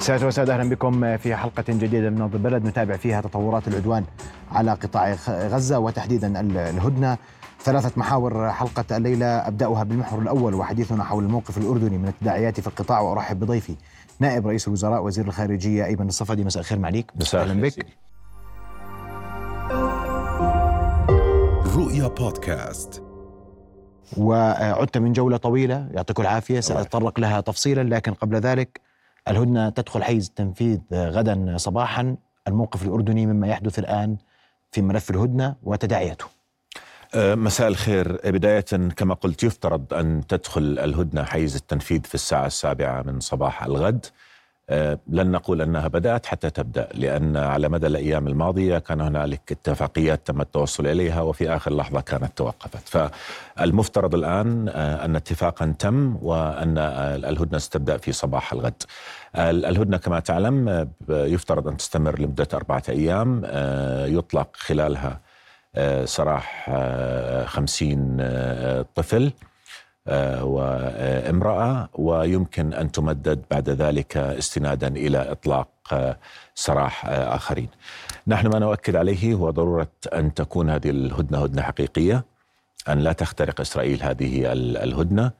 سادة وسادة أهلا بكم في حلقة جديدة من البلد. نتابع فيها تطورات العدوان على قطاع غزة وتحديدا الهدنة. ثلاثة محاور حلقة الليلة أبدأها بالمحور الأول وحديثنا حول الموقف الأردني من التداعيات في القطاع. وأرحب بضيفي نائب رئيس الوزراء وزير الخارجية أيمن الصفدي. مساء الخير معليك مساء أهلا بك. رؤيا بودكاست. وعدت من جولة طويلة يعطيكم العافية سأتطرق لها تفصيلا لكن قبل ذلك الهدنة تدخل حيز التنفيذ غدا صباحا الموقف الأردني مما يحدث الآن في ملف الهدنة وتداعياته. أه، مساء الخير. بداية كما قلت يفترض أن تدخل الهدنة حيز التنفيذ في الساعة السابعة من صباح الغد. لن نقول أنها بدأت حتى تبدأ لأن على مدى الأيام الماضية كان هنالك اتفاقيات تم التوصل إليها وفي آخر لحظة كانت توقفت. فالمفترض الآن أه، أن اتفاقا تم وأن الهدنة ستبدأ في صباح الغد. الهدنة كما تعلم يفترض أن تستمر لمدة أربعة أيام يطلق خلالها سراح خمسين طفل. وامرأة ويمكن أن تمدد بعد ذلك استنادا إلى إطلاق سراح آخرين. نحن ما نؤكد عليه هو ضرورة أن تكون هذه الهدنة هدنة حقيقية أن لا تخترق إسرائيل هذه الهدنة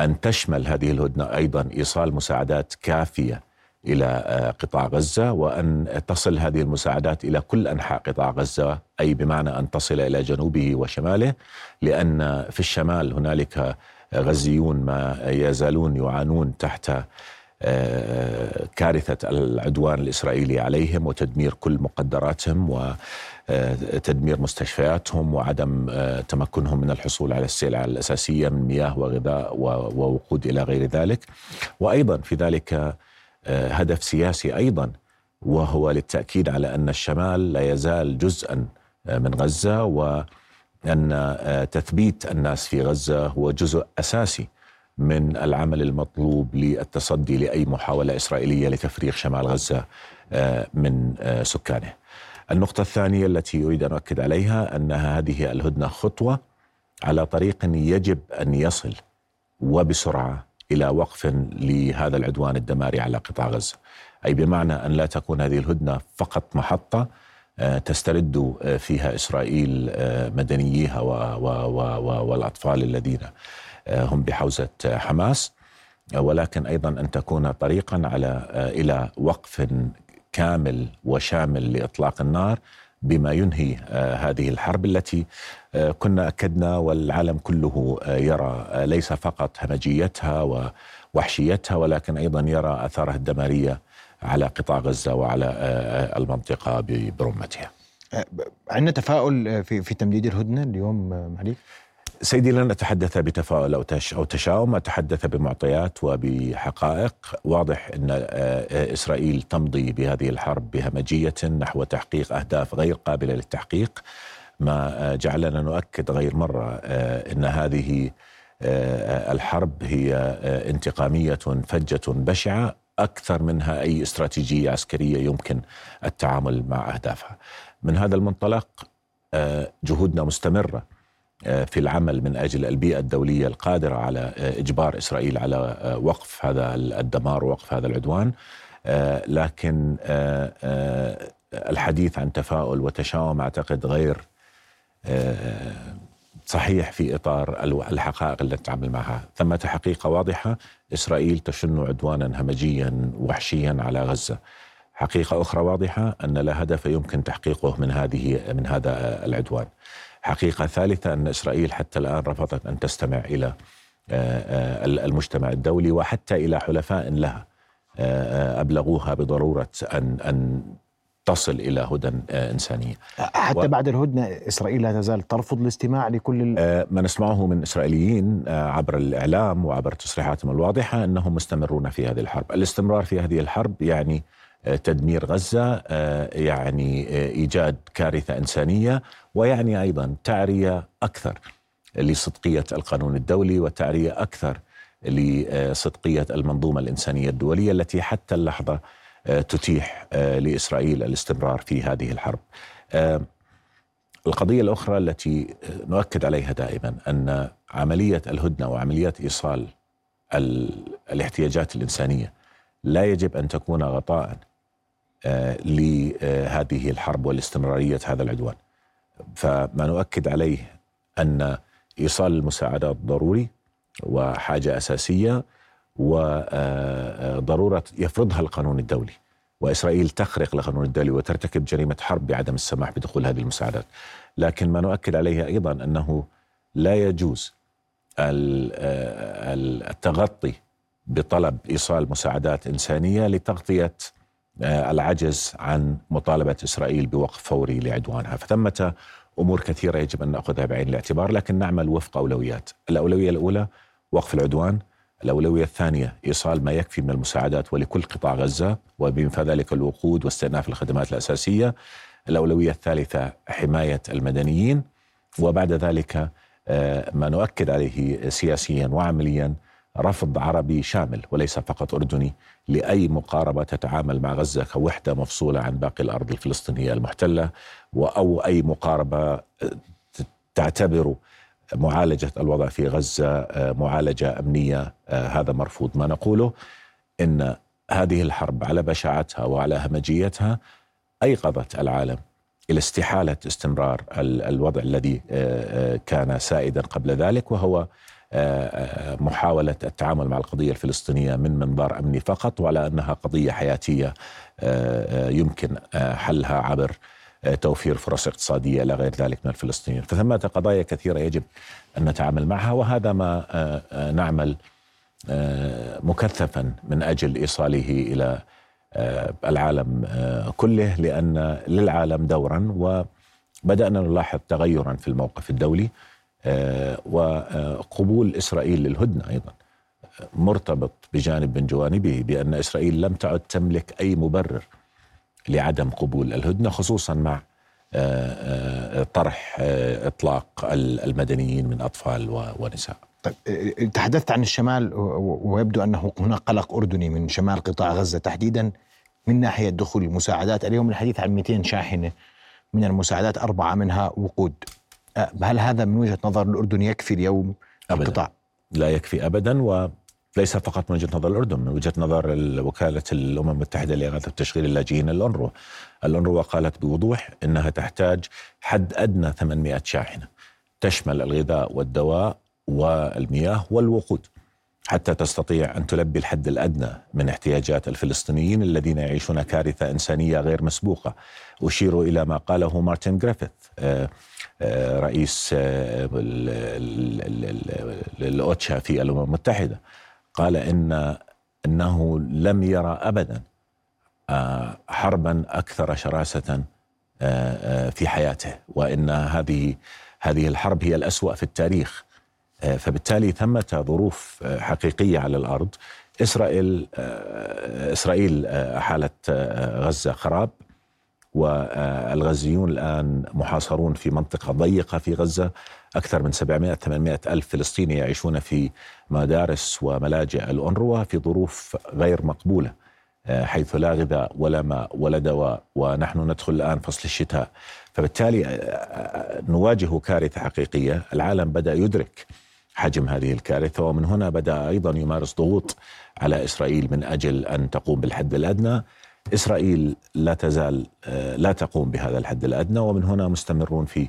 أن تشمل هذه الهدنة أيضا إيصال مساعدات كافية إلى آه، قطاع غزة وأن تصل هذه المساعدات إلى كل أنحاء قطاع غزة أي بمعنى أن تصل إلى جنوبه وشماله لأن في الشمال هنالك غزيون ما يزالون يعانون تحت آه، كارثة العدوان الإسرائيلي عليهم وتدمير كل مقدراتهم وتدمير مستشفياتهم وعدم آه، تمكنهم من الحصول على السلع الأساسية من مياه وغذاء ووقود إلى غير ذلك. وأيضا في ذلك آه، هدف سياسي أيضا وهو للتأكيد على أن الشمال لا يزال جزءا آه، من غزة وان آه، تثبيت الناس في غزة هو جزء أساسي من العمل المطلوب للتصدي لأي محاولة إسرائيلية لتفريغ شمال غزة من سكانه. النقطة الثانية التي أريد أن أؤكد عليها أنها هذه الهدنة خطوة على طريق يجب أن يصل وبسرعة إلى وقف لهذا العدوان الدماري على قطاع غزة. أي بمعنى أن لا تكون هذه الهدنة فقط محطة آه، تسترد آه، فيها إسرائيل آه، مدنييها والأطفال الذين هم بحوزة حماس. ولكن أيضا أن تكون طريقا على إلى وقف كامل وشامل لإطلاق النار بما ينهي هذه الحرب التي كنا أكدنا والعالم كله يرى ليس فقط همجيتها ووحشيتها ولكن أيضا يرى آثارها الدمارية على قطاع غزة وعلى المنطقة برمتها. عندنا تفاؤل في في تمديد الهدنة اليوم معلي؟ سيدي لن أتحدث بتفاؤل أو أو تشاؤم أتحدث بمعطيات وبحقائق واضح أن إسرائيل تمضي بهذه الحرب بهمجية نحو تحقيق أهداف غير قابلة للتحقيق ما جعلنا نؤكد غير مرة آه، أن هذه آه، الحرب هي آه، انتقامية فجة بشعة أكثر منها أي استراتيجية عسكرية يمكن التعامل مع أهدافها. من هذا المنطلق جهودنا مستمرة في العمل من أجل البيئة الدولية القادرة على إجبار إسرائيل على وقف هذا الدمار ووقف هذا العدوان لكن الحديث عن تفاؤل وتشاؤم أعتقد غير صحيح في إطار الحقائق التي نتعامل معها، ثمة حقيقة واضحة إسرائيل تشن عدوانا همجيا وحشيا على غزة. حقيقة أخرى واضحة أن لا هدف يمكن تحقيقه من هذه من هذا العدوان. حقيقة ثالثة أن إسرائيل حتى الآن رفضت أن تستمع إلى المجتمع الدولي وحتى إلى حلفاء لها أبلغوها بضرورة ان أن تصل إلى هدى آه، إنسانية. حتى و... بعد الهدنة إسرائيل لا تزال ترفض الاستماع لكل ال... آه، ما نسمعه من إسرائيليين آه، عبر الإعلام وعبر تصريحاتهم الواضحة أنهم مستمرون في هذه الحرب، الاستمرار في هذه الحرب يعني تدمير غزة، يعني إيجاد كارثة إنسانية ويعني أيضا تعرية أكثر لصدقية القانون الدولي وتعرية أكثر لصدقية المنظومة الإنسانية الدولية التي حتى اللحظة تتيح آه، لإسرائيل الاستمرار في هذه الحرب. آه، القضية الأخرى التي نؤكد عليها دائما أن عملية الهدنة وعمليات إيصال الاحتياجات الإنسانية لا يجب أن تكون غطاء آه، لهذه الحرب والاستمرارية هذا العدوان. فما نؤكد عليه أن إيصال المساعدات ضروري وحاجة أساسية وضرورة يفرضها القانون الدولي. وإسرائيل تخرق القانون الدولي وترتكب جريمة حرب بعدم السماح بدخول هذه المساعدات. لكن ما نؤكد عليه أيضا أنه لا يجوز التغطي بطلب إيصال مساعدات إنسانية لتغطية آه، العجز عن مطالبة إسرائيل بوقف فوري لعدوانها، فثمة أمور كثيرة يجب أن نأخذها بعين الاعتبار لكن نعمل وفق أولويات، الأولوية الأولى وقف العدوان، الأولوية الثانية إيصال ما يكفي من المساعدات ولكل قطاع غزة وبما ذلك الوقود واستئناف الخدمات الأساسية، الأولوية الثالثة حماية المدنيين وبعد ذلك آه، ما نؤكد عليه سياسيا وعمليا رفض عربي شامل وليس فقط أردني لأي مقاربة تتعامل مع غزة كوحدة مفصولة عن باقي الأرض الفلسطينية المحتلة أو أي مقاربة آه، تعتبر معالجة الوضع في غزة آه، معالجة أمنية هذا مرفوض. ما نقوله إن هذه الحرب على بشاعتها وعلى همجيتها أيقظت العالم إلى استحالة استمرار الوضع الذي آه، آه، كان سائدا قبل ذلك وهو آه، محاولة التعامل مع القضية الفلسطينية من منظار أمني فقط وعلى أنها قضية حياتية يمكن حلها عبر توفير فرص اقتصادية إلى غير ذلك من الفلسطينيين، فثمة قضايا كثيرة يجب أن نتعامل معها وهذا ما نعمل مكثفا من أجل إيصاله إلى آه، العالم آه، كله لأن للعالم دورا وبدأنا نلاحظ تغيرا في الموقف الدولي آه، وقبول إسرائيل للهدنة أيضا مرتبط بجانب من جوانبه بأن إسرائيل لم تعد تملك أي مبرر لعدم قبول الهدنة خصوصا مع طرح إطلاق المدنيين من أطفال ونساء. طيب تحدثت عن الشمال ويبدو أنه هناك قلق أردني من شمال قطاع غزة تحديدا من ناحية دخول المساعدات، اليوم الحديث عن 200 شاحنة من المساعدات أربعة منها وقود. هل هذا من وجهة نظر الأردن يكفي اليوم أبداً. القطاع؟ لا يكفي ابدا وليس فقط من وجهة نظر الأردن، من وجهة نظر وكاله الأمم المتحدة لإغاثة تشغيل اللاجئين الأنروا. الأنروا قالت بوضوح إنها تحتاج حد أدنى 800 شاحنة تشمل الغذاء والدواء والمياه والوقود حتى تستطيع أن تلبي الحد الأدنى من احتياجات الفلسطينيين الذين يعيشون كارثة إنسانية غير مسبوقة. أشير إلى ما قاله مارتن جريفيث آه، آه، رئيس آه، الأوتشا في الأمم المتحدة. قال إن إنه لم يرى ابدا حربا أكثر شراسة في حياته وإن هذه هذه الحرب هي الأسوأ في التاريخ. آه، فبالتالي ثمة ظروف آه، حقيقية على الأرض. إسرائيل آه، إسرائيل أحالت غزة خراب. والغزيون الآن محاصرون في منطقة ضيقة في غزة. أكثر من 700 800 ألف فلسطيني يعيشون في مدارس وملاجئ الأونروا في ظروف غير مقبولة حيث لا غذاء ولا ماء ولا دواء ونحن ندخل الآن فصل الشتاء. فبالتالي نواجه كارثة حقيقية. العالم بدأ يدرك حجم هذه الكارثة ومن هنا بدأ أيضا يمارس ضغوط على إسرائيل من أجل أن تقوم بالحد الأدنى. إسرائيل لا تزال آه، لا تقوم بهذا الحد الأدنى ومن هنا مستمرون في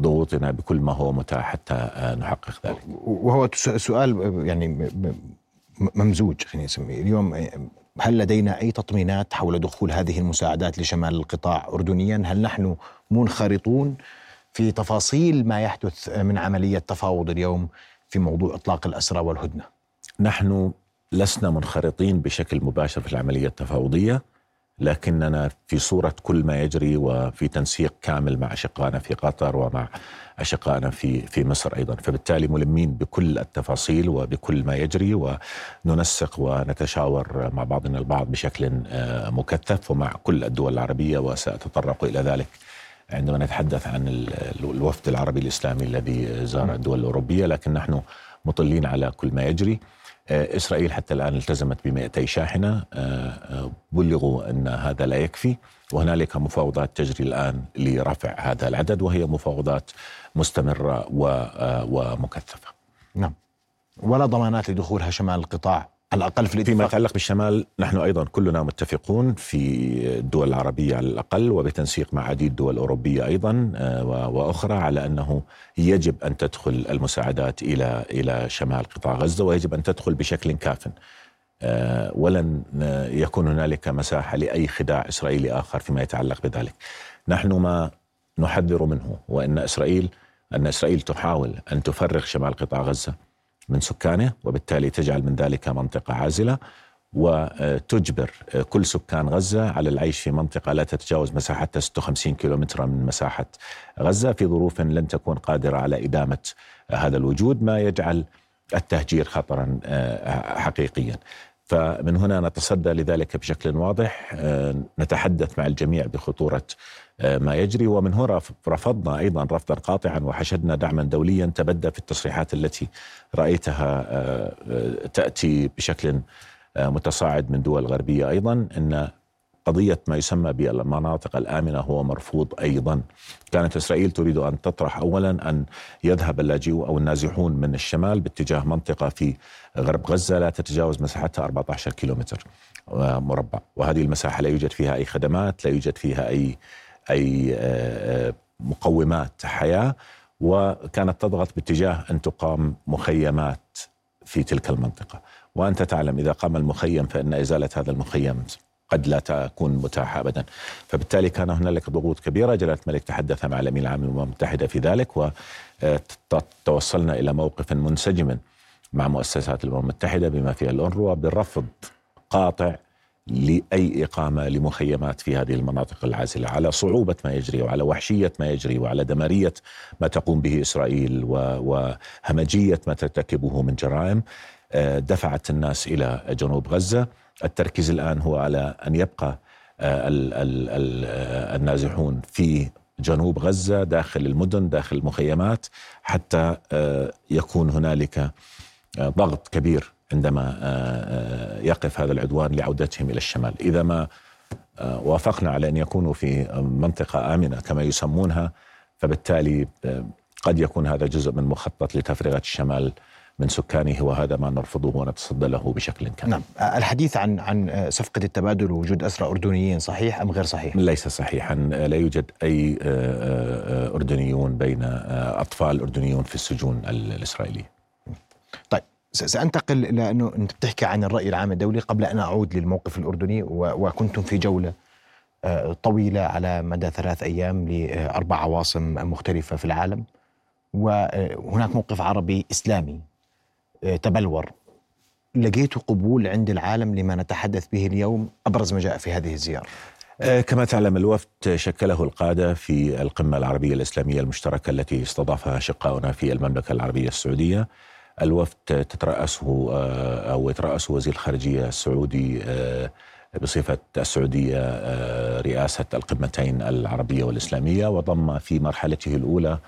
ضغوطنا بكل ما هو متاح حتى آه، نحقق ذلك. وهو سؤال يعني ممزوج خلينا نسميه، اليوم هل لدينا أي تطمينات حول دخول هذه المساعدات لشمال القطاع اردنيا؟ هل نحن منخرطون في تفاصيل ما يحدث من عملية تفاوض اليوم في موضوع إطلاق الأسرى والهدنة؟ نحن لسنا منخرطين بشكل مباشر في العملية التفاوضية لكننا في صورة كل ما يجري وفي تنسيق كامل مع أشقائنا في قطر ومع أشقائنا في في مصر أيضا، فبالتالي ملمين بكل التفاصيل وبكل ما يجري وننسق ونتشاور مع بعضنا البعض بشكل آه، مكثف ومع كل الدول العربية وسأتطرق إلى ذلك عندما نتحدث عن الوفد العربي الإسلامي الذي زار الدول الأوروبية. لكن نحن مطلين على كل ما يجري. آه، إسرائيل حتى الآن التزمت ب 200 شاحنة آه، آه، بلغوا أن هذا لا يكفي وهنالك مفاوضات تجري الآن لرفع هذا العدد وهي مفاوضات مستمرة ومكثفة. نعم. ولا ضمانات لدخولها شمال القطاع على الأقل في فيما يتعلق بالشمال نحن أيضا كلنا متفقون في الدول العربية على الأقل وبتنسيق مع عديد الدول الأوروبية أيضا آه، وأخرى على أنه يجب أن تدخل المساعدات إلى إلى شمال قطاع غزة ويجب أن تدخل بشكل كاف. آه، ولن يكون هنالك مساحة لأي خداع إسرائيلي آخر فيما يتعلق بذلك. نحن ما نحذر منه وأن إسرائيل أن إسرائيل تحاول أن تفرغ شمال قطاع غزة. من سكانه وبالتالي تجعل من ذلك منطقة عازلة وتجبر كل سكان غزة على العيش في منطقة لا تتجاوز مساحتها 56 كيلومترا من مساحة غزة في ظروف لن تكون قادرة على إدامة هذا الوجود ما يجعل التهجير خطرا حقيقيا. فمن هنا نتصدى لذلك بشكل واضح. نتحدث مع الجميع بخطورة آه، ما يجري. ومن هنا رفضنا أيضا رفضا قاطعا وحشدنا دعما دوليا. تبدى في التصريحات التي رأيتها آه، آه، تأتي بشكل متصاعد من دول غربية أيضا. إن قضية ما يسمى بالمناطق الآمنة هو مرفوض أيضا. كانت إسرائيل تريد أن تطرح أولا أن يذهب اللاجئون أو النازحون من الشمال باتجاه منطقة في غرب غزة لا تتجاوز مساحتها 14 كيلومتر مربع. وهذه المساحة لا يوجد فيها أي خدمات لا يوجد فيها أي أي آه، آه، مقومات حياة وكانت تضغط باتجاه أن تقام مخيمات في تلك المنطقة. وأنت تعلم إذا قام المخيم فإن إزالة هذا المخيم قد لا تكون متاحة ابدا. فبالتالي كان هنالك ضغوط كبيرة. جلالة الملك تحدث مع الامين العام للامم المتحده في ذلك وتوصلنا إلى موقف منسجم مع مؤسسات الأمم المتحدة بما فيها الأنروا برفض قاطع لأي إقامة لمخيمات في هذه المناطق العازلة. على صعوبة ما يجري وعلى وحشية ما يجري وعلى دماريه ما تقوم به إسرائيل وهمجية ما ترتكبه من جرائم آه، دفعت الناس إلى جنوب غزة. التركيز الآن هو على أن يبقى آه، آه، النازحون في جنوب غزة داخل المدن داخل المخيمات حتى يكون هنالك ضغط كبير عندما آه، آه، يقف هذا العدوان لعودتهم إلى الشمال، إذا ما آه، وافقنا على أن يكونوا في منطقة آمنة كما يسمونها فبالتالي قد يكون هذا جزء من مخطط لتفرغه الشمال من سكانه وهذا ما نرفضه ونتصدى له بشكل كامل. نعم، الحديث عن عن صفقة التبادل ووجود أسرى أردنيين صحيح أم غير صحيح؟ ليس صحيحا، لا يوجد أي أردنيون بين أطفال أردنيون في السجون الاسرائيليه. طيب سأنتقل لأنه أنت بتحكي عن الرأي العام الدولي قبل أن أعود للموقف الأردني وكنتم في جولة آه، طويلة على مدى ثلاث أيام لأربع عواصم مختلفة في العالم وهناك موقف عربي إسلامي آه، تبلور. لقيت قبول عند العالم لما نتحدث به اليوم أبرز ما جاء في هذه الزيارة. آه، كما تعلم الوفد شكله القادة في القمة العربية الإسلامية المشتركة التي استضافها أشقاؤنا في المملكة العربية السعودية. الوفد تترأسه آه، أو يترأسه وزير الخارجية السعودي آه، بصفة السعودية رئاسة القمتين العربية والإسلامية وضم في مرحلته الأولى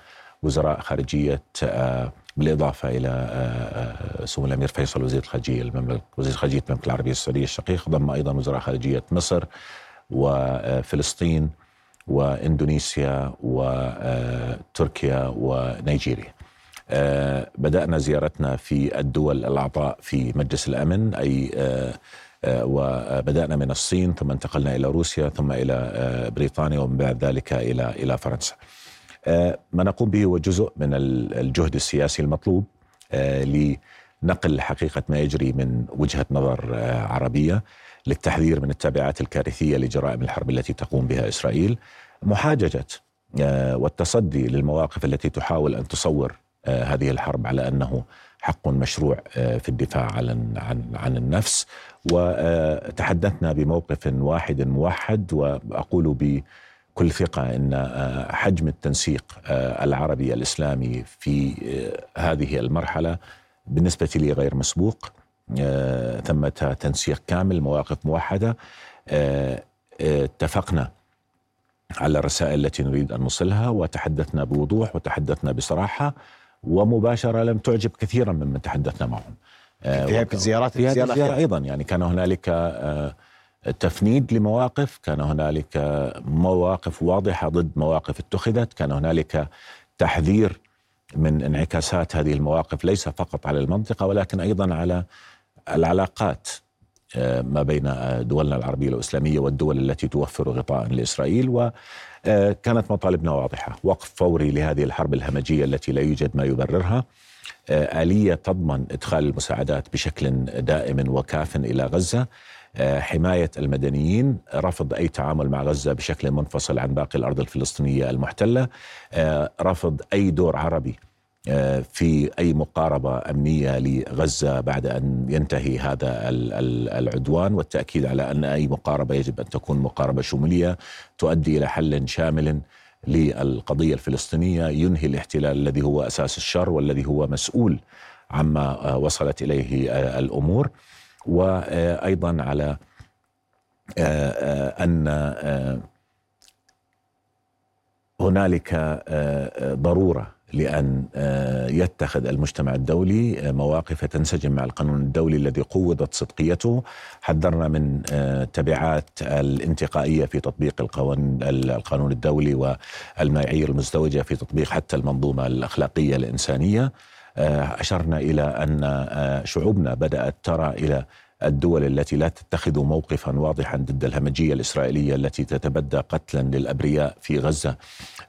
وزراء خارجية بالإضافة إلى سمو الأمير فيصل وزير الخارجية المملكة وزير خارجية المملكة العربية السعودية الشقيق ضم أيضا وزراء خارجية مصر وفلسطين وإندونيسيا وتركيا ونيجيريا آه، بدأنا زيارتنا في الدول الأعضاء في مجلس آه، آه، وبدأنا من الصين ثم انتقلنا إلى روسيا ثم إلى بريطانيا ومن بعد ذلك إلى إلى فرنسا. ما نقوم به هو جزء من الجهد السياسي المطلوب لنقل حقيقة ما يجري من وجهة نظر عربية للتحذير من التبعات الكارثية لجرائم الحرب التي تقوم بها إسرائيل. محاججة والتصدي للمواقف التي تحاول أن تصور آه، هذه الحرب على أنه حق مشروع آه، في الدفاع عن عن عن النفس. وتحدثنا بموقف واحد موحد وأقول بكل ثقة إن آه، حجم التنسيق العربي الإسلامي في هذه المرحلة بالنسبة لي غير مسبوق. ثمة تنسيق كامل مواقف موحدة. اتفقنا على الرسائل التي نريد أن نوصلها وتحدثنا بوضوح وتحدثنا بصراحة ومباشرة لم تعجب كثيرا ممن تحدثنا معهم. آه، في هذه الزيارات في هذه الزيارة أيضا يعني كان هنالك آه، تفنيد لمواقف. كان هنالك مواقف واضحة ضد مواقف اتخذت. كان هنالك تحذير من انعكاسات هذه المواقف ليس فقط على المنطقة ولكن أيضا على العلاقات ما بين دولنا العربية والإسلامية والدول التي توفر غطاء لإسرائيل. وكانت مطالبنا واضحة. وقف فوري لهذه الحرب الهمجية التي لا يوجد ما يبررها. آلية تضمن إدخال المساعدات بشكل دائم وكاف إلى غزة. حماية المدنيين رفض أي تعامل مع غزة بشكل منفصل عن باقي الأرض الفلسطينية المحتلة رفض أي دور عربي في أي مقاربة أمنية لغزة بعد أن ينتهي هذا العدوان والتأكيد على أن أي مقاربة يجب أن تكون مقاربة شمولية تؤدي إلى حل شامل للقضية الفلسطينية ينهي الاحتلال الذي هو أساس الشر والذي هو مسؤول عما وصلت إليه الأمور. وأيضا على أن هنالك ضرورة لأن يتخذ المجتمع الدولي مواقف تنسجم مع القانون الدولي الذي قوضت صدقيته. حذرنا من تبعات الانتقائية في تطبيق القانون القانون الدولي والمعايير المزدوجة في تطبيق حتى المنظومة الأخلاقية الإنسانية. أشرنا إلى أن شعوبنا بدأت ترى إلى الدول التي لا تتخذ موقفا واضحا ضد الهمجية الإسرائيلية التي تتبدى قتلا للأبرياء في غزة.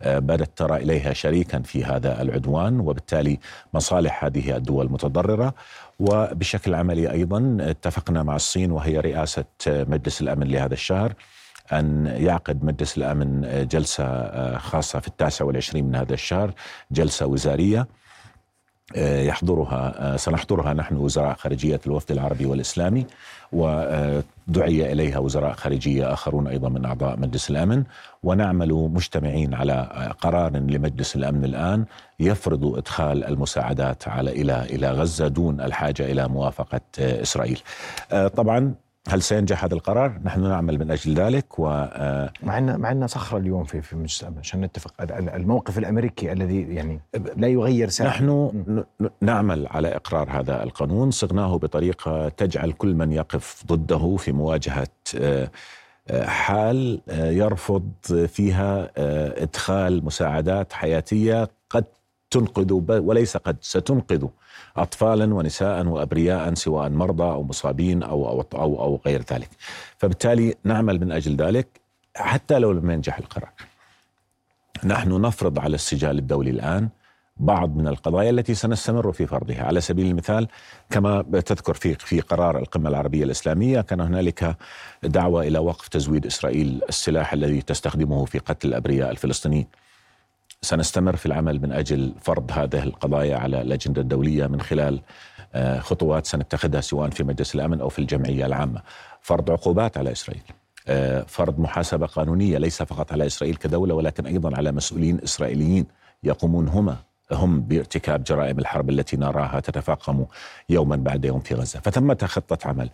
بدأت ترى إليها شريكا في هذا العدوان وبالتالي مصالح هذه الدول المتضرره وبشكل عملي أيضا اتفقنا مع الصين وهي رئاسة مجلس الأمن لهذا الشهر أن يعقد مجلس الأمن جلسة خاصة في التاسع والعشرين من هذا الشهر جلسة وزارية. يحضرها سنحضرها نحن وزراء خارجية الوفد العربي والإسلامي ودعي إليها وزراء خارجية آخرون أيضا من أعضاء مجلس الأمن. ونعمل مجتمعين على قرار لمجلس الأمن الآن يفرض إدخال المساعدات على إلى إلى غزة دون الحاجة إلى موافقة إسرائيل. طبعا هل سينجح هذا القرار؟ نحن نعمل من أجل ذلك و مع ان مع إن صخرة اليوم في في مجلس الامن عشان نتفق الموقف الأمريكي الذي يعني لا يغير ساعة. نحن نعمل على إقرار هذا القانون صغناه بطريقة تجعل كل من يقف ضده في مواجهة حال يرفض فيها إدخال مساعدات حياتية قد تنقذ وليس قد ستنقذ اطفالا ونساء وابرياء سواء مرضى أو مصابين أو أو أو, أو غير ذلك. فبالتالي نعمل من أجل ذلك حتى لو لم ينجح القرار. نحن نفرض على السجال الدولي الآن بعض من القضايا التي سنستمر في فرضها، على سبيل المثال كما تذكر في في قرار القمة العربية الإسلامية كان هنالك دعوة إلى وقف تزويد إسرائيل السلاح الذي تستخدمه في قتل الأبرياء الفلسطينيين. سنستمر في العمل من أجل فرض هذه القضايا على الأجندة الدولية من خلال خطوات سنتخذها سواء في مجلس الأمن أو في الجمعية العامة. فرض عقوبات على إسرائيل. فرض محاسبة قانونية ليس فقط على إسرائيل كدولة ولكن أيضا على مسؤولين إسرائيليين يقومون هما هم بارتكاب جرائم الحرب التي نراها تتفاقم يوما بعد يوم في غزة، فثمة خطة عمل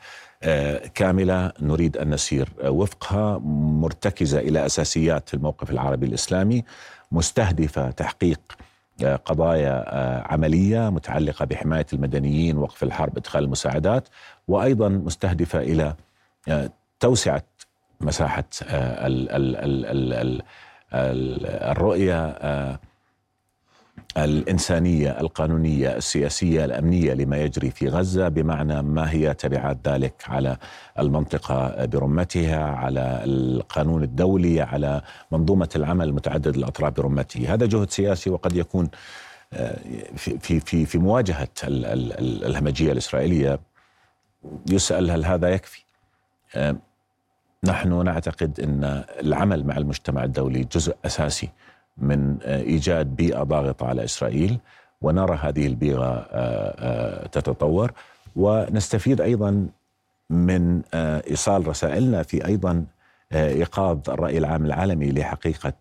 كاملة نريد أن نسير وفقها مرتكزة إلى أساسيات الموقف العربي الإسلامي مستهدفة تحقيق قضايا عملية متعلقة بحماية المدنيين، وقف الحرب، إدخال المساعدات، وأيضا مستهدفة إلى توسعة مساحة الرؤية الإنسانية القانونية السياسية الأمنية لما يجري في غزة بمعنى ما هي تبعات ذلك على المنطقة برمتها على القانون الدولي على منظومة العمل المتعدد الأطراف برمته هذا جهد سياسي وقد يكون في, في, في مواجهة الهمجية الإسرائيلية. يسأل هل هذا يكفي؟ نحن نعتقد أن العمل مع المجتمع الدولي جزء أساسي من إيجاد بيئة ضاغطة على إسرائيل ونرى هذه البيئة تتطور. ونستفيد أيضا من إيصال رسائلنا في أيضا إيقاظ الرأي العام العالمي لحقيقة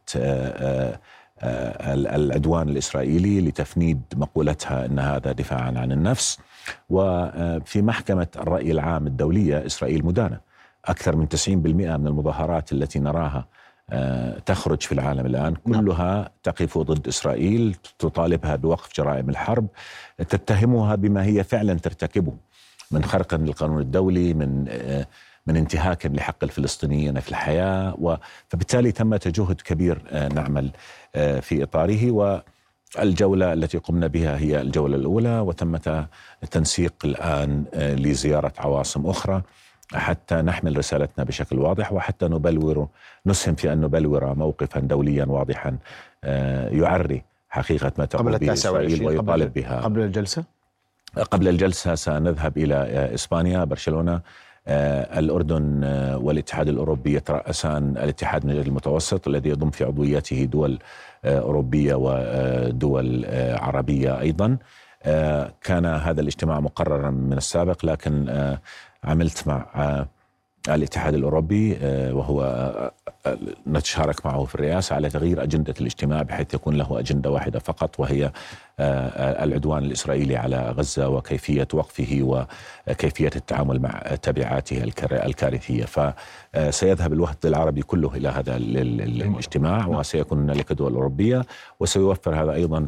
العدوان الإسرائيلي لتفنيد مقولتها إن هذا دفاعا عن النفس. وفي محكمة الرأي العام الدولية إسرائيل مدانة. أكثر من 90% من المظاهرات التي نراها تخرج في العالم الآن. كلها تقف ضد إسرائيل تطالبها بوقف جرائم الحرب تتهمها بما هي فعلا ترتكبه من خرق للقانون الدولي من من انتهاك لحق الفلسطينيين في الحياة فبالتالي ثمة جهد كبير نعمل في إطاره. الجولة التي قمنا بها هي الجولة الأولى وثمة تنسيق الآن لزيارة عواصم أخرى. حتى نحمل رسالتنا بشكل واضح وحتى نبلور نسهم في أن نبلور موقفا دوليا واضحا يعري حقيقة ما تقول به إسرائيل ويطالب بها قبل الجلسة؟ قبل الجلسة سنذهب إلى إسبانيا برشلونة آه، الأردن آه، والاتحاد الأوروبي يترأسان الاتحاد من المتوسط الذي يضم في عضويته دول آه، أوروبية ودول عربية أيضا كان هذا الاجتماع مقررا من السابق لكن عملت مع الاتحاد الأوروبي آه، وهو آه، آه، نتشارك معه في الرئاسة على تغيير أجندة الاجتماع بحيث يكون له أجندة واحدة فقط وهي العدوان الإسرائيلي على غزة وكيفية وقفه وكيفية التعامل مع تبعاته الكارثية. فسيذهب الوفد العربي كله إلى هذا الاجتماع وسيكون هنالك دول أوروبية وسيوفر هذا أيضا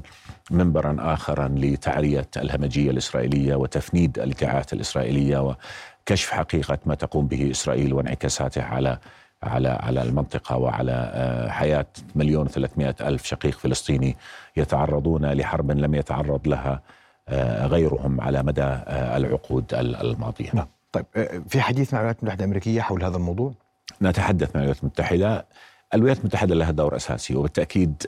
منبرا اخرا لتعرية الهمجية الإسرائيلية وتفنيد الادعاءات الإسرائيلية كشف حقيقة ما تقوم به إسرائيل وانعكاساته على على على المنطقة وعلى آه، حياة مليون وثلاثمائة ألف شقيق فلسطيني يتعرضون لحرب لم يتعرض لها آه، غيرهم على مدى آه، العقود الماضية. نعم. طيب في حديث مع الولايات المتحدة الأمريكية حول هذا الموضوع؟ نتحدث مع الولايات المتحدة. الولايات المتحدة لها دور أساسي وبالتأكيد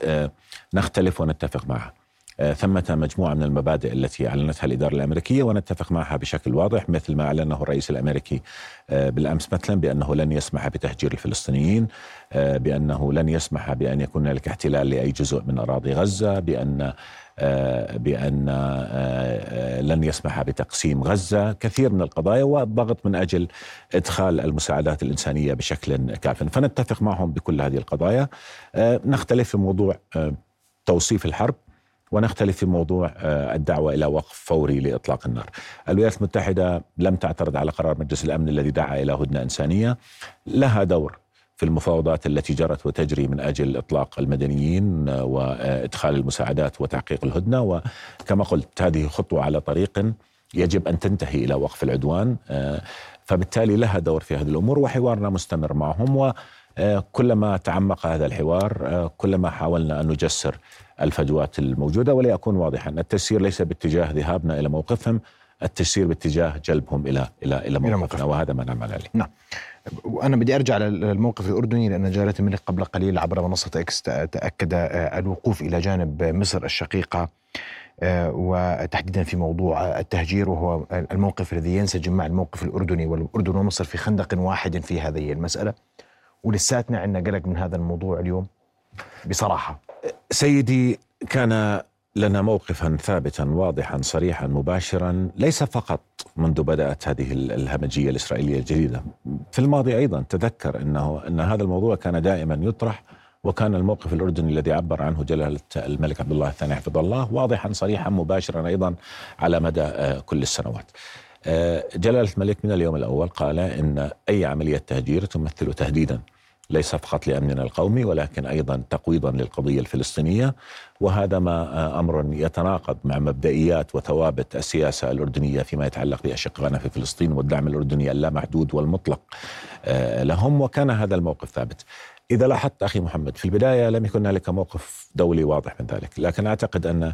نختلف ونتفق معها. ثمة مجموعة من المبادئ التي أعلنتها الإدارة الأمريكية ونتفق معها بشكل واضح مثل ما أعلنه الرئيس الأمريكي آه، بالأمس مثلا بأنه لن يسمح بتهجير الفلسطينيين آه، بأنه لن يسمح بأن يكون هنالك احتلال لأي جزء من أراضي غزة بأن بأن لن يسمح بتقسيم غزة. كثير من القضايا والضغط من أجل إدخال المساعدات الإنسانية بشكل كاف. فنتفق معهم بكل هذه القضايا. نختلف في موضوع توصيف الحرب. ونختلف في موضوع آه، الدعوة إلى وقف فوري لإطلاق النار. الولايات المتحدة لم تعترض على قرار مجلس الأمن الذي دعا إلى هدنة إنسانية. لها دور في المفاوضات التي جرت وتجري من أجل إطلاق المدنيين آه، وإدخال المساعدات وتحقيق الهدنة. وكما قلت هذه خطوة على طريق يجب أن تنتهي إلى وقف العدوان آه، فبالتالي لها دور في هذه الأمور وحوارنا مستمر معهم. وكلما تعمق هذا الحوار كلما حاولنا أن نجسر الفجوات الموجودة وليكون واضحا التسيير ليس باتجاه ذهابنا إلى موقفهم التسيير باتجاه جلبهم إلى إلى إلى موقفنا وهذا ما نعمل عليه. نعم. وأنا بدي أرجع للموقف الأردني لأن جلاله الملك قبل قليل عبر منصة إكس تأكد آه، الوقوف إلى جانب مصر الشقيقة آه، وتحديدا في موضوع التهجير وهو الموقف الذي ينسجم مع الموقف الأردني والأردن ومصر في خندق واحد في هذه المسألة ولساتنا عندنا قلق من هذا الموضوع اليوم؟ بصراحة. سيدي كان لنا موقفا ثابتا واضحا صريحا مباشرا ليس فقط منذ بدأت هذه الهمجية الإسرائيلية الجديدة. في الماضي أيضا تذكر انه إن هذا الموضوع كان دائما يطرح وكان الموقف الأردني الذي عبر عنه جلالة الملك عبد الله الثاني حفظه الله واضحا صريحا مباشرا أيضا على مدى آه، كل السنوات. آه، جلالة الملك من اليوم الأول قال إن أي عملية تهجير تمثل تهديدا ليس فقط لامننا القومي ولكن أيضا تقويضا للقضية الفلسطينية وهذا ما آه، أمر يتناقض مع مبدئيات وثوابت السياسة الأردنية فيما يتعلق بأشقائنا في فلسطين والدعم الأردني اللامحدود والمطلق آه، لهم وكان هذا الموقف ثابت. إذا لاحظت أخي محمد في البداية لم يكن هنالك موقف دولي واضح من ذلك، لكن أعتقد أن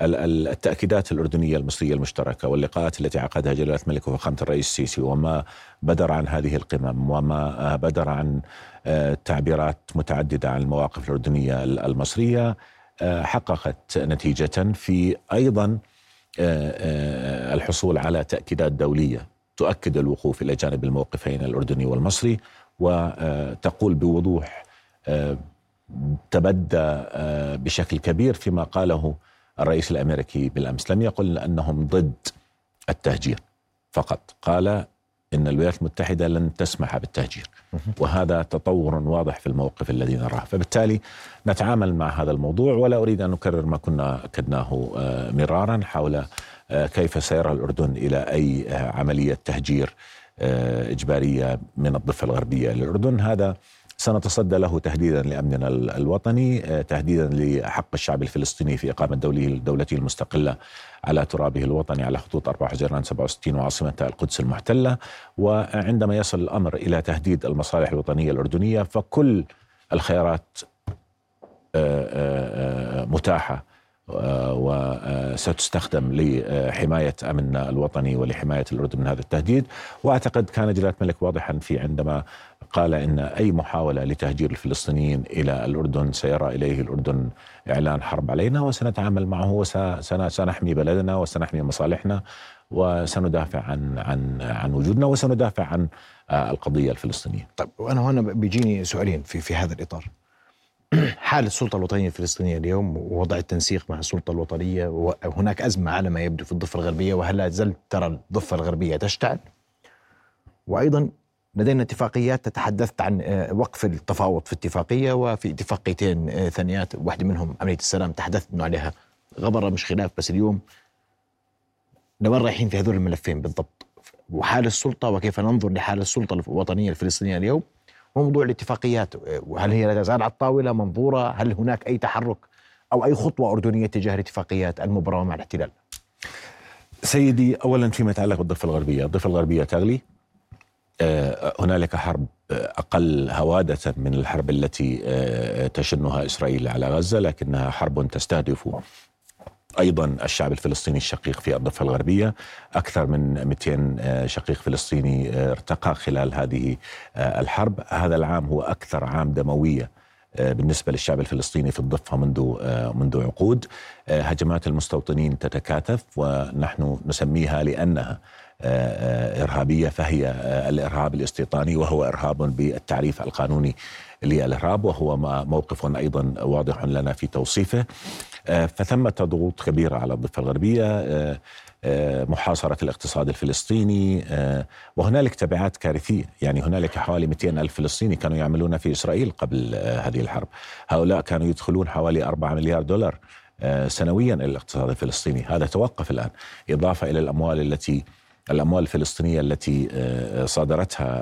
التأكيدات الأردنية المصرية المشتركة واللقاءات التي عقدها جلالة الملك وفخامة الرئيس السيسي وما بدر عن هذه القمم وما بدر عن آه، تعبيرات متعددة عن المواقف الأردنية المصرية آه، حققت نتيجة في أيضا آه، الحصول على تأكيدات دولية تؤكد الوقوف إلى جانب الموقفين الأردني والمصري وتقول بوضوح تبدى بشكل كبير فيما قاله الرئيس الأمريكي بالأمس لم يقل أنهم ضد التهجير فقط قال إن الولايات المتحدة لن تسمح بالتهجير وهذا تطور واضح في الموقف الذي نراه. فبالتالي نتعامل مع هذا الموضوع ولا أريد أن نكرر ما كنا اكدناه آه، مرارا حول آه، كيف سيرى الأردن إلى أي آه، عملية تهجير إجبارية من الضفة الغربية للأردن. هذا سنتصدى له تهديدا لأمننا الوطني آه، تهديدا لحق الشعب الفلسطيني في إقامة دوله دولته المستقلة على ترابه الوطني على خطوط 4 حزيران 67 وعاصمته القدس المحتلة. وعندما يصل الأمر إلى تهديد المصالح الوطنية الأردنية فكل الخيارات آه، آه، متاحة وستستخدم لحماية أمننا الوطني ولحماية الأردن من هذا التهديد. وأعتقد كان جلالة الملك واضحا في عندما قال إن أي محاولة لتهجير الفلسطينيين إلى الأردن سيرى إليه الأردن إعلان حرب علينا وسنتعامل معه وسنحمي بلدنا وسنحمي مصالحنا وسندافع عن عن عن وجودنا وسندافع عن القضية الفلسطينية. طيب وأنا هنا بيجيني سؤالين في في هذا الإطار. حال السلطة الوطنية الفلسطينية اليوم ووضع التنسيق مع السلطة الوطنية وهناك أزمة على ما يبدو في الضفة الغربية وهل لا زلت ترى الضفة الغربية تشتعل وأيضا لدينا اتفاقيات تتحدثت عن آه، وقف التفاوض في اتفاقية وفي اتفاقيتين آه، ثانيات. واحدة منهم عملية السلام تحدثت إنه عليها غبرة مش خلاف بس اليوم لوين رايحين في هذول الملفين بالضبط؟ وحال السلطة وكيف ننظر لحال السلطة الوطنية الفلسطينية اليوم؟ وموضوع الاتفاقيات. وهل هي لا تزال على الطاولة؟ منظورة؟ هل هناك أي تحرك أو أي خطوة أردنية تجاه الاتفاقيات المبرمة مع الاحتلال؟ سيدي أولا فيما يتعلق بالضفة الغربية. الضفة الغربية تغلي. آه، هنالك حرب أقل هوادة من الحرب التي آه، تشنها إسرائيل على غزة لكنها حرب تستهدف أيضا الشعب الفلسطيني الشقيق في الضفة الغربية. أكثر من 200 آه، شقيق فلسطيني آه، ارتقى خلال هذه آه، الحرب. هذا العام هو أكثر عام دموية بالنسبة للشعب الفلسطيني في الضفة منذ منذ عقود. هجمات المستوطنين تتكاثف ونحن نسميها لأنها إرهابية فهي الإرهاب الاستيطاني وهو إرهاب بالتعريف القانوني للإرهاب وهو موقف أيضا واضح لنا في توصيفه. آه، فثمة ضغوط كبيرة على الضفة الغربية آه، آه، محاصرة الاقتصاد الفلسطيني وهنالك تبعات كارثية. يعني هنالك حوالي 200 ألف فلسطيني كانوا يعملون في إسرائيل قبل هذه الحرب. هؤلاء كانوا يدخلون حوالي 4 مليار دولار سنويا إلى الاقتصاد الفلسطيني. هذا توقف الآن. إضافة إلى الأموال التي الأموال الفلسطينية التي صادرتها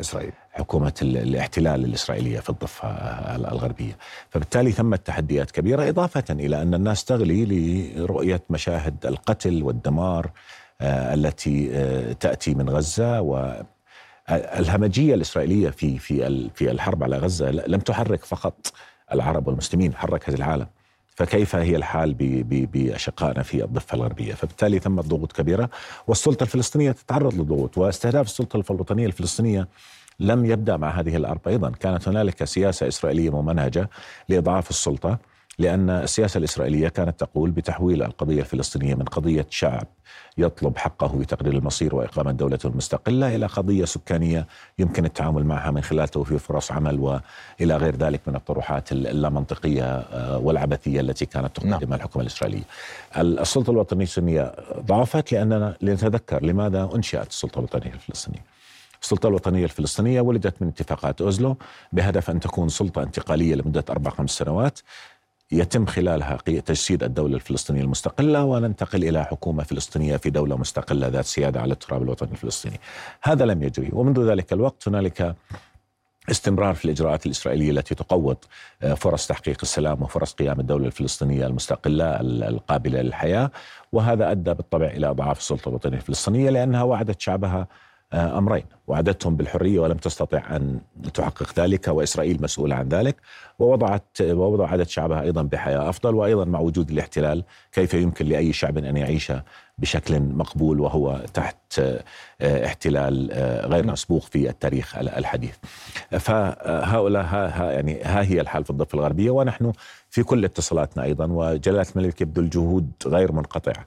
إسرائيل. حكومة الاحتلال الإسرائيلية في الضفة الغربية. فبالتالي ثمة تحديات كبيرة إضافة إلى أن الناس تغلي لرؤية مشاهد القتل والدمار آه، التي آه، تأتي من غزة و الهمجية الإسرائيلية في في في الحرب على غزة لم تحرك فقط العرب والمسلمين حركت العالم. فكيف هي الحال بأشقائنا في الضفة الغربية؟ فبالتالي ثمت ضغوط كبيرة والسلطة الفلسطينية تتعرض لضغوط واستهداف السلطة الوطنيه الفلسطينية لم يبدأ مع هذه الأرض. أيضا كانت هنالك سياسة إسرائيلية ممنهجة لإضعاف السلطة. لأن السياسة الإسرائيلية كانت تقول بتحويل القضية الفلسطينية من قضية شعب يطلب حقه في تقرير المصير وإقامة دولته المستقله إلى قضية سكانية يمكن التعامل معها من خلال توفير فرص عمل وإلى غير ذلك من الطروحات اللامنطقية آه، والعبثية التي كانت تقدمها نعم. الحكومة الإسرائيلية. السلطة الوطنية الفلسطينيه ضعفت لأننا لنتذكر لماذا أنشئت السلطة الوطنية الفلسطينية. السلطة الوطنية الفلسطينية ولدت من اتفاقات أوزلو بهدف أن تكون سلطة انتقالية لمدة أربع خمس سنوات يتم خلالها تجسيد الدولة الفلسطينية المستقلة وننتقل إلى حكومة فلسطينية في دولة مستقلة ذات سيادة على التراب الوطني الفلسطيني. هذا لم يجري. ومنذ ذلك الوقت هنالك استمرار في الإجراءات الإسرائيلية التي تقوض آه، فرص تحقيق السلام وفرص قيام الدولة الفلسطينية المستقلة القابلة للحياة. وهذا أدى بالطبع إلى أضعاف السلطة الوطنية الفلسطينية لأنها وعدت شعبها أمرين وعدتهم بالحرية ولم تستطع أن تحقق ذلك وإسرائيل مسؤوله عن ذلك ووضعت ووضعت شعبها أيضا بحياة أفضل وأيضا مع وجود الاحتلال كيف يمكن لأي شعب أن يعيش بشكل مقبول وهو تحت آه، احتلال آه، غير. مسبوق في التاريخ الحديث. فهؤلاء ها يعني ها هي الحال في الضفة الغربية ونحن في كل اتصالاتنا أيضا وجلالة الملك يبذل جهود غير منقطعة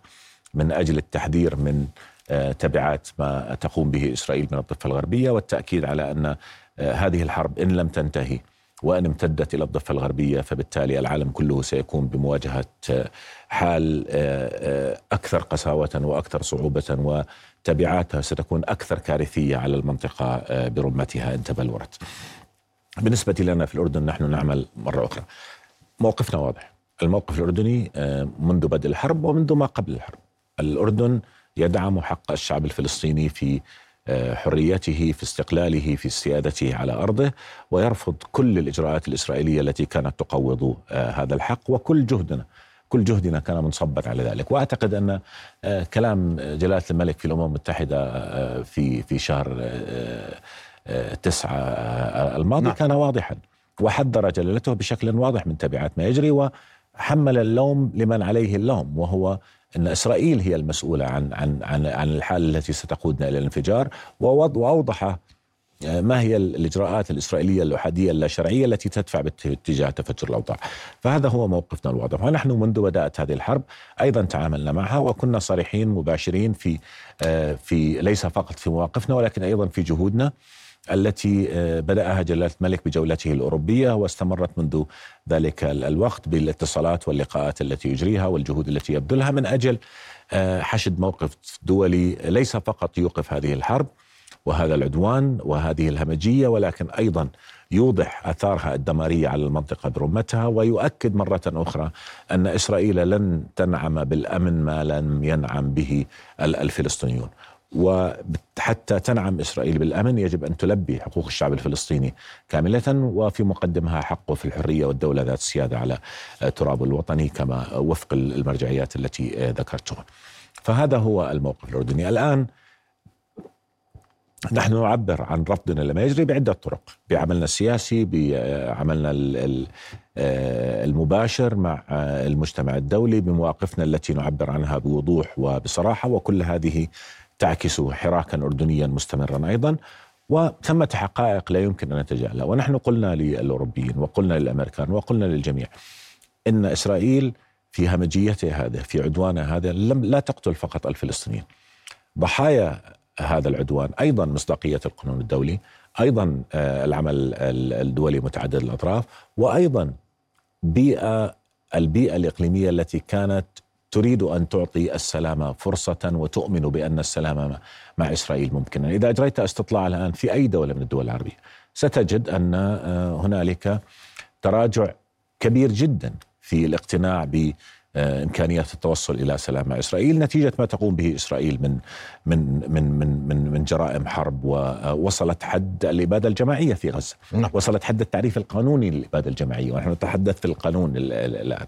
من أجل التحذير من آه، تبعات ما تقوم به إسرائيل من الضفة الغربية والتأكيد على أن آه، هذه الحرب إن لم تنتهي وإن امتدت إلى الضفة الغربية فبالتالي العالم كله سيكون بمواجهة آه، حال أكثر قساوة وأكثر صعوبة وتبعاتها ستكون أكثر كارثية على المنطقة برمتها ان تبلورت. بالنسبة لنا في الأردن نحن نعمل مرة أخرى. موقفنا واضح. الموقف الأردني منذ بدء الحرب ومنذ ما قبل الحرب. الأردن يدعم حق الشعب الفلسطيني في آه، حريته في استقلاله في سيادته على أرضه ويرفض كل الإجراءات الإسرائيلية التي كانت تقوض آه، هذا الحق وكل جهدنا كل جهدنا كان منصبا على ذلك وأعتقد أن آه، كلام جلالة الملك في الأمم المتحدة في في شهر تسعة الماضي نعم. كان واضحا وحذر جلالته بشكل واضح من تبعات ما يجري وحمل اللوم لمن عليه اللوم وهو أن إسرائيل هي المسؤولة عن عن عن عن الحاله التي ستقودنا إلى الانفجار وأوضح آه، ما هي الإجراءات الإسرائيلية الاحاديه اللا التي تدفع باتجاه تفجر الأوضاع. فهذا هو موقفنا الواضح. ونحن منذ بدات هذه الحرب أيضا تعاملنا معها وكنا صريحين مباشرين في آه، في ليس فقط في مواقفنا ولكن أيضا في جهودنا. التي آه، بدأها جلالة الملك بجولته الأوروبية واستمرت منذ ذلك الوقت بالاتصالات واللقاءات التي يجريها والجهود التي يبذلها من أجل حشد موقف دولي ليس فقط يوقف هذه الحرب وهذا العدوان وهذه الهمجية ولكن أيضا يوضح آثارها الدمارية على المنطقة برمتها ويؤكد مرة أخرى أن إسرائيل لن تنعم بالأمن ما لم ينعم به الفلسطينيون. وحتى تنعم إسرائيل بالأمن يجب أن تلبي حقوق الشعب الفلسطيني كاملة وفي مقدمها حقه في الحرية والدولة ذات السياده على ترابه الوطني كما وفق المرجعيات التي ذكرتها. فهذا هو الموقف الأردني الآن نحن نعبر عن رفضنا لما يجري بعدة طرق بعملنا السياسي بعملنا آه، المباشر مع المجتمع الدولي بمواقفنا التي نعبر عنها بوضوح وبصراحة وكل هذه تعكس حراكا أردنيا مستمرا أيضا وثمة حقائق لا يمكن أن نتجاهلها. ونحن قلنا للأوروبيين وقلنا للأمريكان وقلنا للجميع إن إسرائيل في همجيتها هذا في عدوانها هذا لم لا تقتل فقط الفلسطينيين. ضحايا هذا العدوان أيضا مصداقية القانون الدولي أيضا آه، العمل الدولي متعدد الأطراف وأيضا بيئه البيئة الإقليمية التي كانت تريد أن تعطي السلام فرصة وتؤمن بأن السلام مع إسرائيل ممكنا، إذا أجريت استطلاع الآن في أي دولة من الدول العربية ستجد أن آه، هنالك تراجع كبير جدا في الاقتناع ب آه، إمكانيات التوصل إلى سلام مع إسرائيل نتيجة ما تقوم به إسرائيل من من من من من, من جرائم حرب ووصلت حد الإبادة الجماعية في غزة. نعم. وصلت حد التعريف القانوني للإبادة الجماعية ونحن نتحدث في القانون الآن.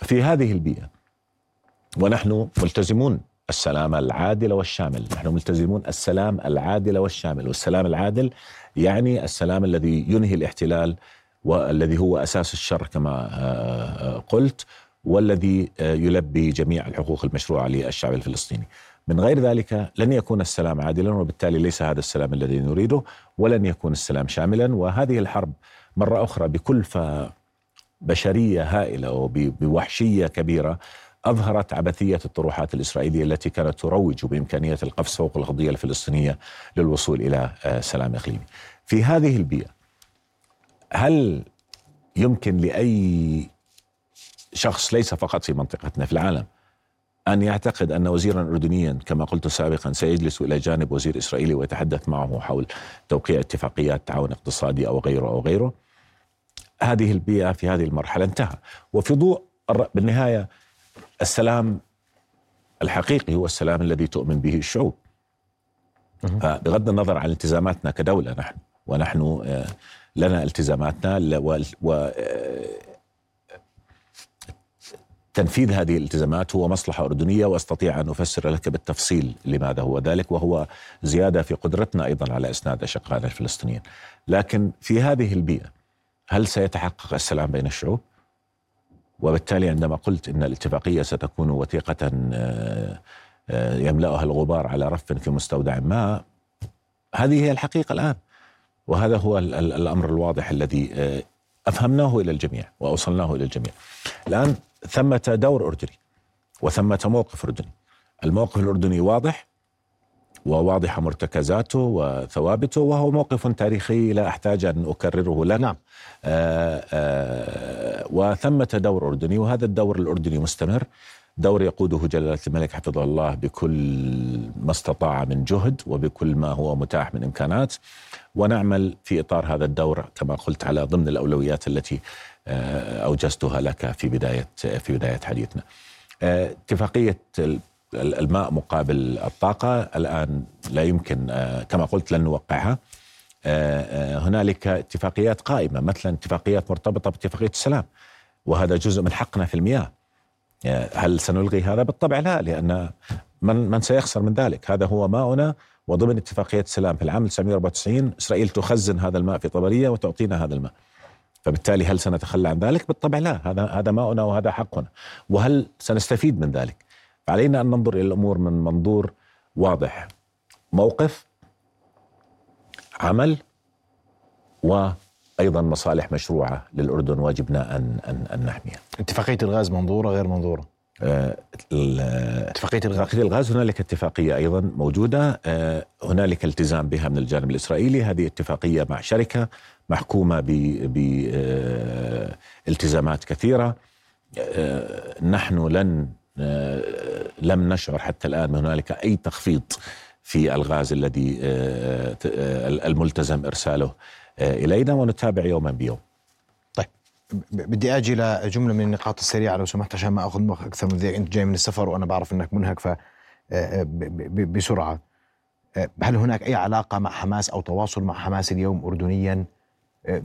ففي هذه البيئة. ونحن ملتزمون السلام العادل والشامل. نحن ملتزمون السلام العادل والشامل. والسلام العادل يعني السلام الذي ينهي الاحتلال والذي هو أساس الشر كما آه، آه، قلت والذي آه، يلبي جميع الحقوق المشروعة للشعب الفلسطيني. من غير ذلك لن يكون السلام عادلا وبالتالي ليس هذا السلام الذي نريده ولن يكون السلام شاملا. وهذه الحرب مرة أخرى بكلفة بشرية هائلة وبوحشية كبيرة أظهرت عبثية الطروحات الإسرائيلية التي كانت تروج بإمكانية القفز فوق القضية الفلسطينية للوصول إلى آه، سلام إقليمي. في هذه البيئة هل يمكن لأي شخص ليس فقط في منطقتنا في العالم أن يعتقد أن وزيرا أردنيا كما قلت سابقا سيجلس إلى جانب وزير إسرائيلي ويتحدث معه حول توقيع اتفاقيات تعاون اقتصادي أو غيره أو غيره هذه البيئة في هذه المرحلة انتهى. وفي ضوء بالنهاية السلام الحقيقي هو السلام الذي تؤمن به الشعوب. بغض النظر عن التزاماتنا كدولة نحن. ونحن آه، لنا التزاماتنا و تنفيذ هذه الالتزامات هو مصلحة أردنية وأستطيع أن أفسر لك بالتفصيل لماذا هو ذلك. وهو زيادة في قدرتنا أيضا على إسناد أشقائنا الفلسطينيين. لكن في هذه البيئة هل سيتحقق السلام بين الشعوب؟ وبالتالي عندما قلت إن الاتفاقية ستكون وثيقة آه، آه، يملأها الغبار على رف في مستودع ما هذه هي الحقيقة الآن وهذا هو الأمر الواضح الذي آه، أفهمناه إلى الجميع وأوصلناه إلى الجميع. الآن ثمة دور أردني وثمة موقف أردني الموقف الأردني واضح وواضحة مرتكزاته وثوابته وهو موقف تاريخي لا أحتاج أن أكرره لك نعم. آآ آه، آآ آه، وثمة دور أردني وهذا الدور الأردني مستمر دور يقوده جلالة الملك حفظه الله بكل ما استطاع من جهد وبكل ما هو متاح من إمكانات ونعمل في إطار هذا الدور كما قلت على ضمن الأولويات التي آه، أوجزتها لك في بداية في بداية حديثنا. آه، اتفاقية الماء مقابل الطاقة الآن لا يمكن آه، كما قلت لن نوقعها. هنالك اتفاقيات قائمة مثلا اتفاقيات مرتبطة باتفاقية السلام وهذا جزء من حقنا في المياه. هل سنلغي هذا؟ بالطبع لا لأن من من سيخسر من ذلك؟ هذا هو ماؤنا وضمن اتفاقية السلام في العام 1994 إسرائيل تخزن هذا الماء في طبرية وتعطينا هذا الماء فبالتالي هل سنتخلى عن ذلك؟ بالطبع لا هذا هذا ماؤنا وهذا حقنا وهل سنستفيد من ذلك؟ علينا أن ننظر إلى الأمور من منظور واضح. موقف عمل وأيضا مصالح مشروعة للأردن واجبنا أن, أن, أن نحميها. اتفاقية الغاز منظورة غير منظورة؟ آه، اتفاقية الغاز. اتفاقية الغاز هنالك اتفاقية أيضا موجودة. آه، هنالك التزام بها من الجانب الإسرائيلي. هذه اتفاقية مع شركة محكومة بالتزامات كثيرة. آه، نحن لن لم نشعر حتى الآن هنالك أي تخفيض في الغاز الذي الملتزم إرساله إلينا ونتابع يوما بيوم. بدي أجي لجمله من النقاط السريعة لو سمحت عشان ما اخذ مخ أكثر من ذلك أنت جاي من السفر وأنا بعرف إنك منهك ف آه، آه، آه، هل هناك أي علاقة مع حماس أو تواصل مع حماس اليوم اردنيا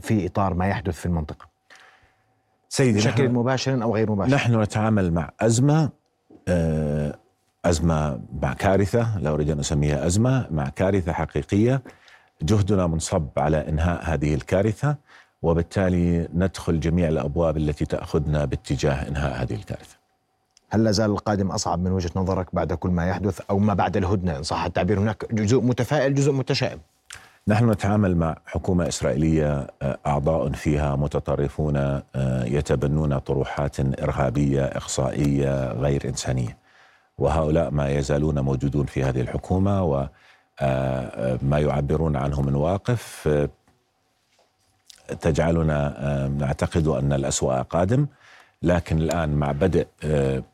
في إطار ما يحدث في المنطقة؟ سيدي بشكل مباشر أو غير مباشر نحن نتعامل مع أزمة أزمة مع كارثة لا أريد أن أسميها أزمة مع كارثة حقيقية جهدنا منصب على إنهاء هذه الكارثة وبالتالي ندخل جميع الأبواب التي تأخذنا باتجاه إنهاء هذه الكارثة. هل لا زال القادم أصعب من وجهة نظرك بعد كل ما يحدث أو ما بعد الهدنة إن صح التعبير هناك جزء متفائل جزء متشائم. نحن نتعامل مع حكومة إسرائيلية آه، أعضاء فيها متطرفون آه، يتبنون طروحات إرهابية إقصائية غير إنسانية. وهؤلاء ما يزالون موجودون في هذه الحكومة وما آه، يعبرون عنه من واقف. تجعلنا نعتقد أن الأسوأ قادم. لكن الآن مع بدء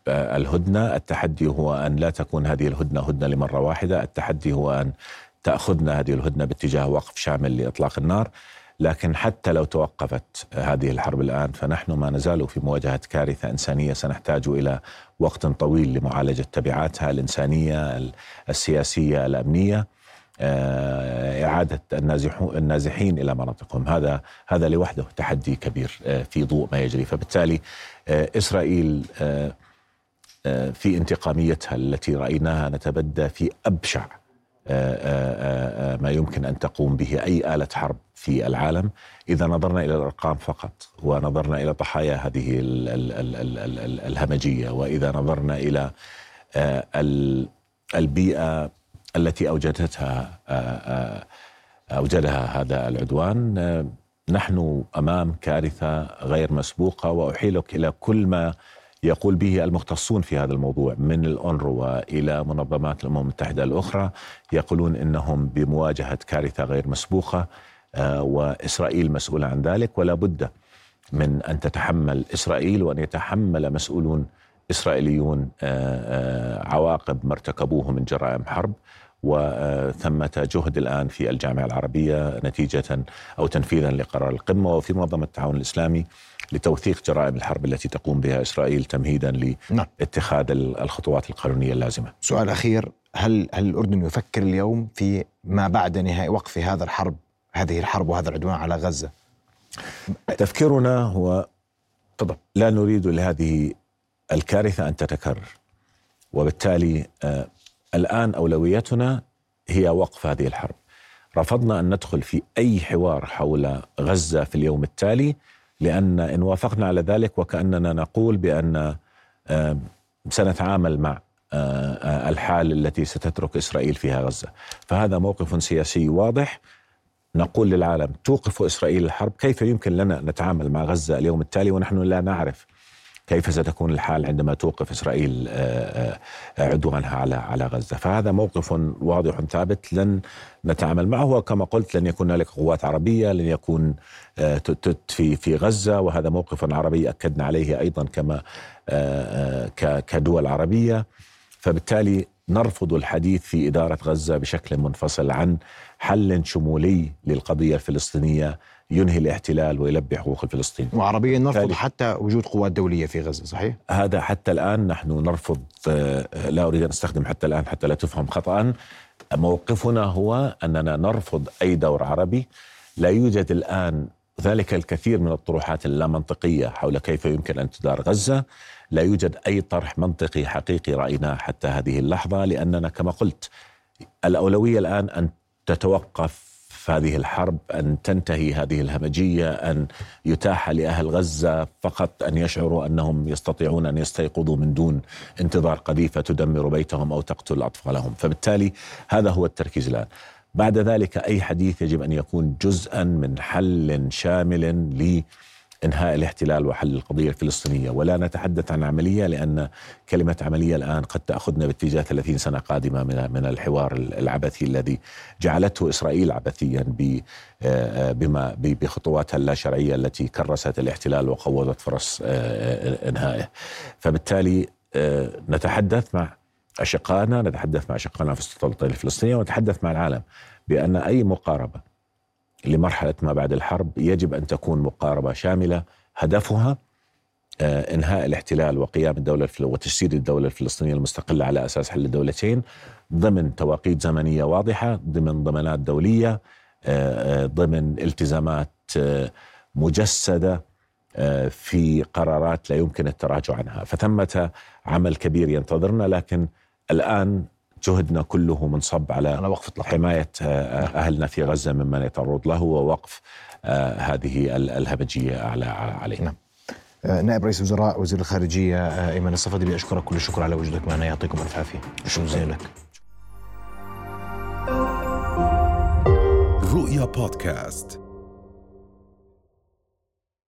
الهدنة التحدي هو أن لا تكون هذه الهدنة هدنة لمرة واحدة. التحدي هو أن تأخذنا هذه الهدنة باتجاه وقف شامل لإطلاق النار لكن حتى لو توقفت هذه الحرب الآن فنحن ما نزال في مواجهة كارثة إنسانية. سنحتاج إلى وقت طويل لمعالجة تبعاتها الإنسانية السياسية الأمنية. آه، إعادة النازحين إلى مناطقهم. هذا هذا لوحده تحدي كبير آه، في ضوء ما يجري. فبالتالي آه، إسرائيل في انتقاميتها التي رأيناها نتبدى في أبشع ما يمكن أن تقوم به أي آلة حرب في العالم. إذا نظرنا إلى الأرقام فقط ونظرنا إلى ضحايا هذه الهمجية وإذا نظرنا إلى البيئة التي أوجدتها آه، آه، أوجدها هذا العدوان آه، نحن أمام كارثة غير مسبوقة وأحيلك إلى كل ما يقول به المختصون في هذا الموضوع من الأونروا إلى منظمات الأمم المتحدة الأخرى يقولون إنهم بمواجهة كارثة غير مسبوقة وإسرائيل مسؤولة عن ذلك ولا بد من أن تتحمل إسرائيل وأن يتحمل مسؤولون إسرائيليون عواقب ما ارتكبوه من جرائم حرب وثمة جهد الآن في الجامعة العربية نتيجة أو تنفيذا لقرار القمة وفي منظمة التعاون الإسلامي لتوثيق جرائم الحرب التي تقوم بها إسرائيل تمهيدا نعم. لاتخاذ الخطوات القانونية اللازمة. سؤال أخير هل, هل الأردن يفكر اليوم في ما بعد نهاية وقف هذا الحرب هذه الحرب وهذا العدوان على غزة؟ تفكيرنا هو طبعا لا نريد لهذه الكارثة أن تتكرر وبالتالي آه، الآن أولويتنا هي وقف هذه الحرب. رفضنا أن ندخل في أي حوار حول غزة في اليوم التالي لأن إن وافقنا على ذلك وكأننا نقول بأن سنتعامل مع الحال التي ستترك إسرائيل فيها غزة. فهذا موقف سياسي واضح. نقول للعالم توقف إسرائيل الحرب كيف يمكن لنا نتعامل مع غزة اليوم التالي ونحن لا نعرف كيف ستكون الحال عندما توقف إسرائيل آه، آه، عدوانها على على غزة، فهذا موقف واضح ثابت لن نتعامل معه وكما قلت لن يكون هنالك قوات عربية، لن يكون آه، في في غزة. وهذا موقف عربي أكدنا عليه أيضا كما كدول عربية، فبالتالي نرفض الحديث في إدارة غزة بشكل منفصل عن حل شمولي للقضية الفلسطينية ينهي الاحتلال ويلبي حقوق الفلسطينيين وعربيا نرفض حتى وجود قوات دولية في غزة صحيح؟ هذا حتى الآن نحن نرفض آه، لا أريد أن أستخدم حتى الآن حتى لا تفهم خطأ موقفنا هو أننا نرفض أي دور عربي. لا يوجد الآن ذلك الكثير من الطروحات اللامنطقية حول كيف يمكن أن تدار غزة. لا يوجد أي طرح منطقي حقيقي رأيناه حتى هذه اللحظة لأننا كما قلت الأولوية الآن أن تتوقف هذه الحرب أن تنتهي هذه الهمجية أن يتاح لأهل غزة فقط أن يشعروا أنهم يستطيعون أن يستيقظوا من دون انتظار قذيفة تدمر بيتهم أو تقتل أطفالهم فبالتالي هذا هو التركيز الآن. بعد ذلك أي حديث يجب أن يكون جزءا من حل شامل إنهاء الاحتلال وحل القضية الفلسطينية. ولا نتحدث عن عملية لأن كلمة عملية الآن قد تأخذنا باتجاه 30 سنة قادمة من من الحوار العبثي الذي جعلته إسرائيل عبثيا آه، بما بخطواتها اللاشرعية التي كرست الاحتلال وقوضت فرص آه، آه، إنهائه. فبالتالي نتحدث مع أشقائنا نتحدث مع أشقائنا في السلطة الفلسطينية ونتحدث مع العالم بأن أي مقاربة لمرحلة ما بعد الحرب يجب أن تكون مقاربة شاملة. هدفها آه، إنهاء الاحتلال وقيام الدولة وتجسيد الدولة الفلسطينية المستقلة على أساس حل الدولتين ضمن توقيت زمنية واضحة ضمن ضمانات دولية آه، آه، ضمن التزامات مجسدة في قرارات لا يمكن التراجع عنها. فثمة عمل كبير ينتظرنا لكن الآن جهدنا كله منصب على, على وقف حماية آه، أهلنا في غزة ممن يتعرض له ووقف آه، هذه الهمجية على علينا نعم. آه، نائب رئيس وزراء وزير الخارجية أيمن الصفدي بأشكرك كل الشكر على وجودك معنا. يعطيكم ألف عافية. شكرا. جزيلا لك. رؤيا بودكاست.